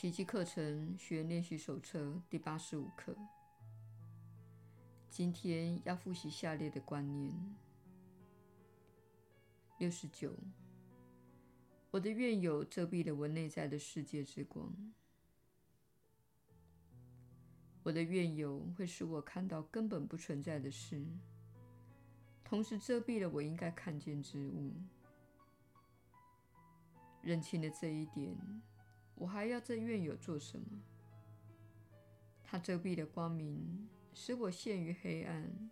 奇迹课程学员练习手册第八十五课。今天要复习下列的观念：六十九，我的怨有遮蔽了我内在的世界之光。我的怨有会使我看到根本不存在的事，同时遮蔽了我应该看见之物。认清了这一点，我还要这怨友做什么？他遮蔽了光明，使我陷于黑暗。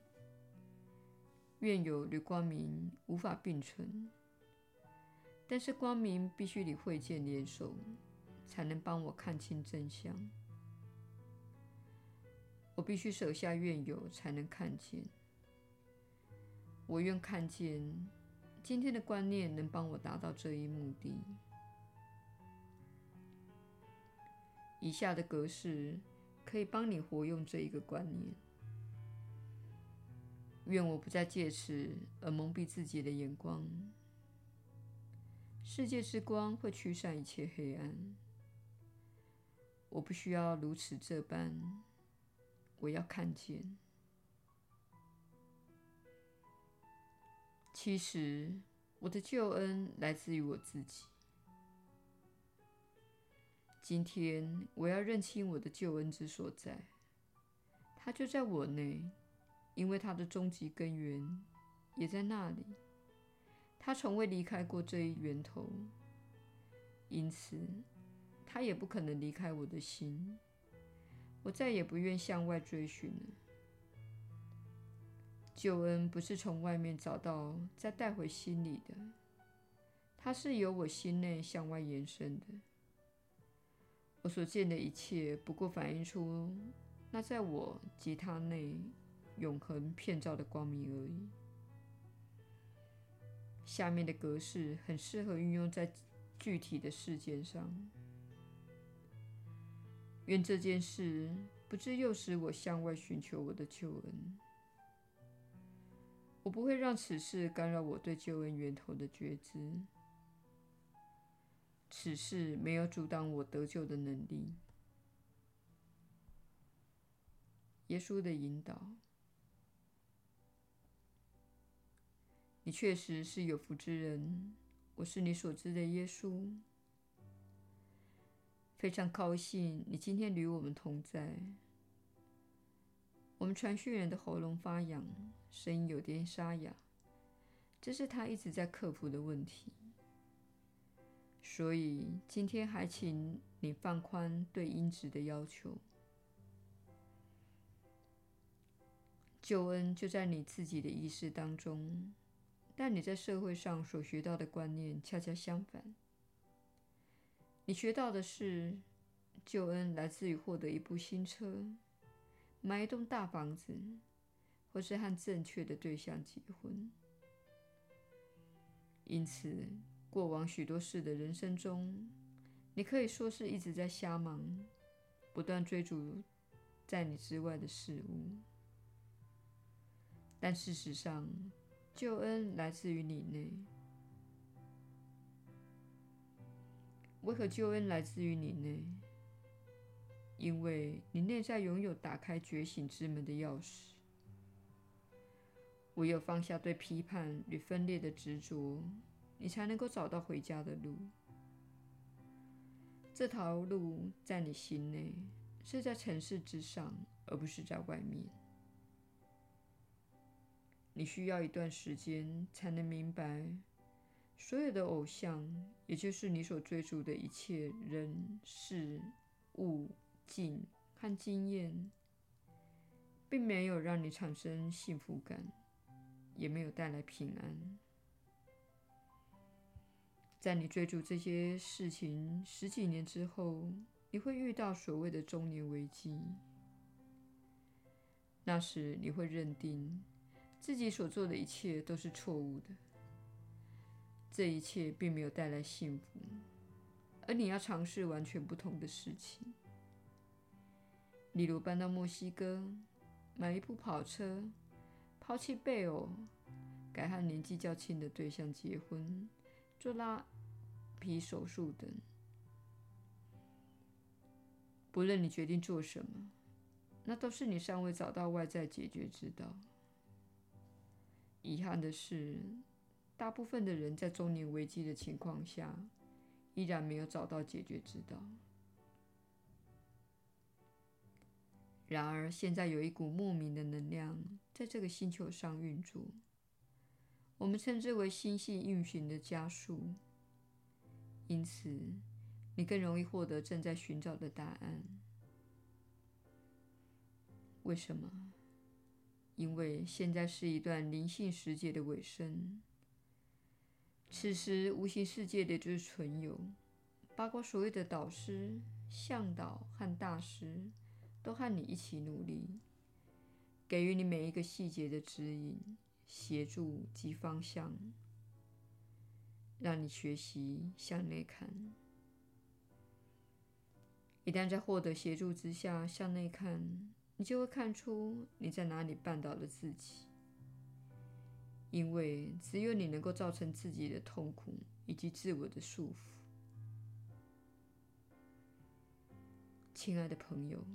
怨有与光明无法并存，但是光明必须与慧见联手，才能帮我看清真相。我必须舍下怨有，才能看见。我愿看见，今天的观念能帮我达到这一目的。以下的格式可以帮你活用这一个观念。愿我不再借此而蒙蔽自己的眼光。世界之光会驱散一切黑暗。我不需要如此这般。我要看见。其实，我的救恩来自于我自己。今天，我要认清我的救恩之所在。它就在我内，因为它的终极根源也在那里。它从未离开过这一源头，因此，它也不可能离开我的心。我再也不愿向外追寻了。救恩不是从外面找到再带回心里的，它是由我心内向外延伸的。我所见的一切，不过反映出那在我及他内永恒遍照的光明而已。下面的格式很适合运用在具体的事件上。愿这件事不致诱使我向外寻求我的救恩。我不会让此事干扰我对救恩源头的觉知。此事没有阻挡我得救的能力。耶稣的引导，你确实是有福之人。我是你所知的耶稣。非常高兴你今天与我们同在。我们传讯人的喉咙发痒，声音有点沙哑，这是他一直在克服的问题。所以今天还请你放宽对音质的要求。救恩就在你自己的意识当中，但你在社会上所学到的观念恰恰相反。你学到的是，救恩来自于获得一部新车、买一栋大房子，或是和正确的对象结婚。因此，过往许多事的人生中，你可以说是一直在瞎忙，不断追逐在你之外的事物。但事实上，救恩来自于你内。为何救恩来自于你内？因为你内在拥有打开觉醒之门的钥匙。唯有放下对批判与分裂的执着，你才能够找到回家的路。这条路在你心内，是在城市之上，而不是在外面。你需要一段时间才能明白。所有的偶像，也就是你所追逐的一切人事物境和经验，并没有让你产生幸福感，也没有带来平安。在你追逐这些事情十几年之后，你会遇到所谓的中年危机。那时，你会认定自己所做的一切都是错误的。这一切并没有带来幸福，而你要尝试完全不同的事情，例如搬到墨西哥，买一部跑车，抛弃配偶，改和年纪较轻的对象结婚，做拉皮手术等。不论你决定做什么，那都是你尚未找到外在解决之道。遗憾的是，大部分的人在中年危机的情况下，依然没有找到解决之道。然而，现在有一股莫名的能量在这个星球上运作，我们称之为星系运行的加速。因此，你更容易获得正在寻找的答案。为什么？因为现在是一段灵性世界的尾声。此时，无形世界的就是存有，包括所谓的导师、向导和大师，都和你一起努力，给予你每一个细节的指引、协助及方向，让你学习向内看。一旦在获得协助之下向内看，你就会看出你在哪里绊倒了自己。因为只有你能够造成自己的痛苦以及自我的束缚。亲爱的朋友，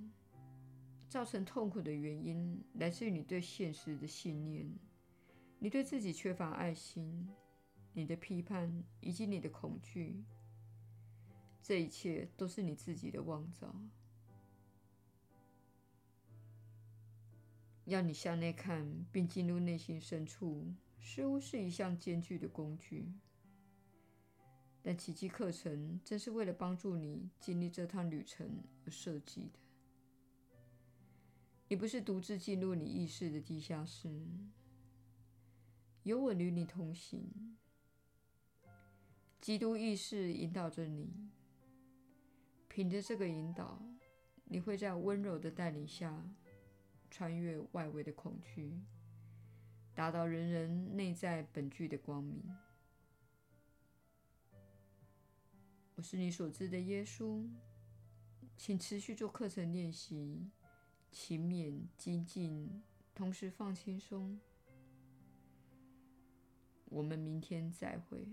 造成痛苦的原因来自于你对现实的信念，你对自己缺乏爱心，你的批判以及你的恐惧。这一切都是你自己的妄造。要你向内看，并进入内心深处，似乎是一项艰巨的工具。但奇迹课程正是为了帮助你经历这趟旅程而设计的。你不是独自进入你意识的地下室，有我与你同行。基督意识引导着你，凭着这个引导，你会在温柔的带领下。穿越外围的恐惧，达到人人内在本具的光明。我是你所知的耶稣，请持续做课程练习，勤勉精进，同时放轻松。我们明天再会。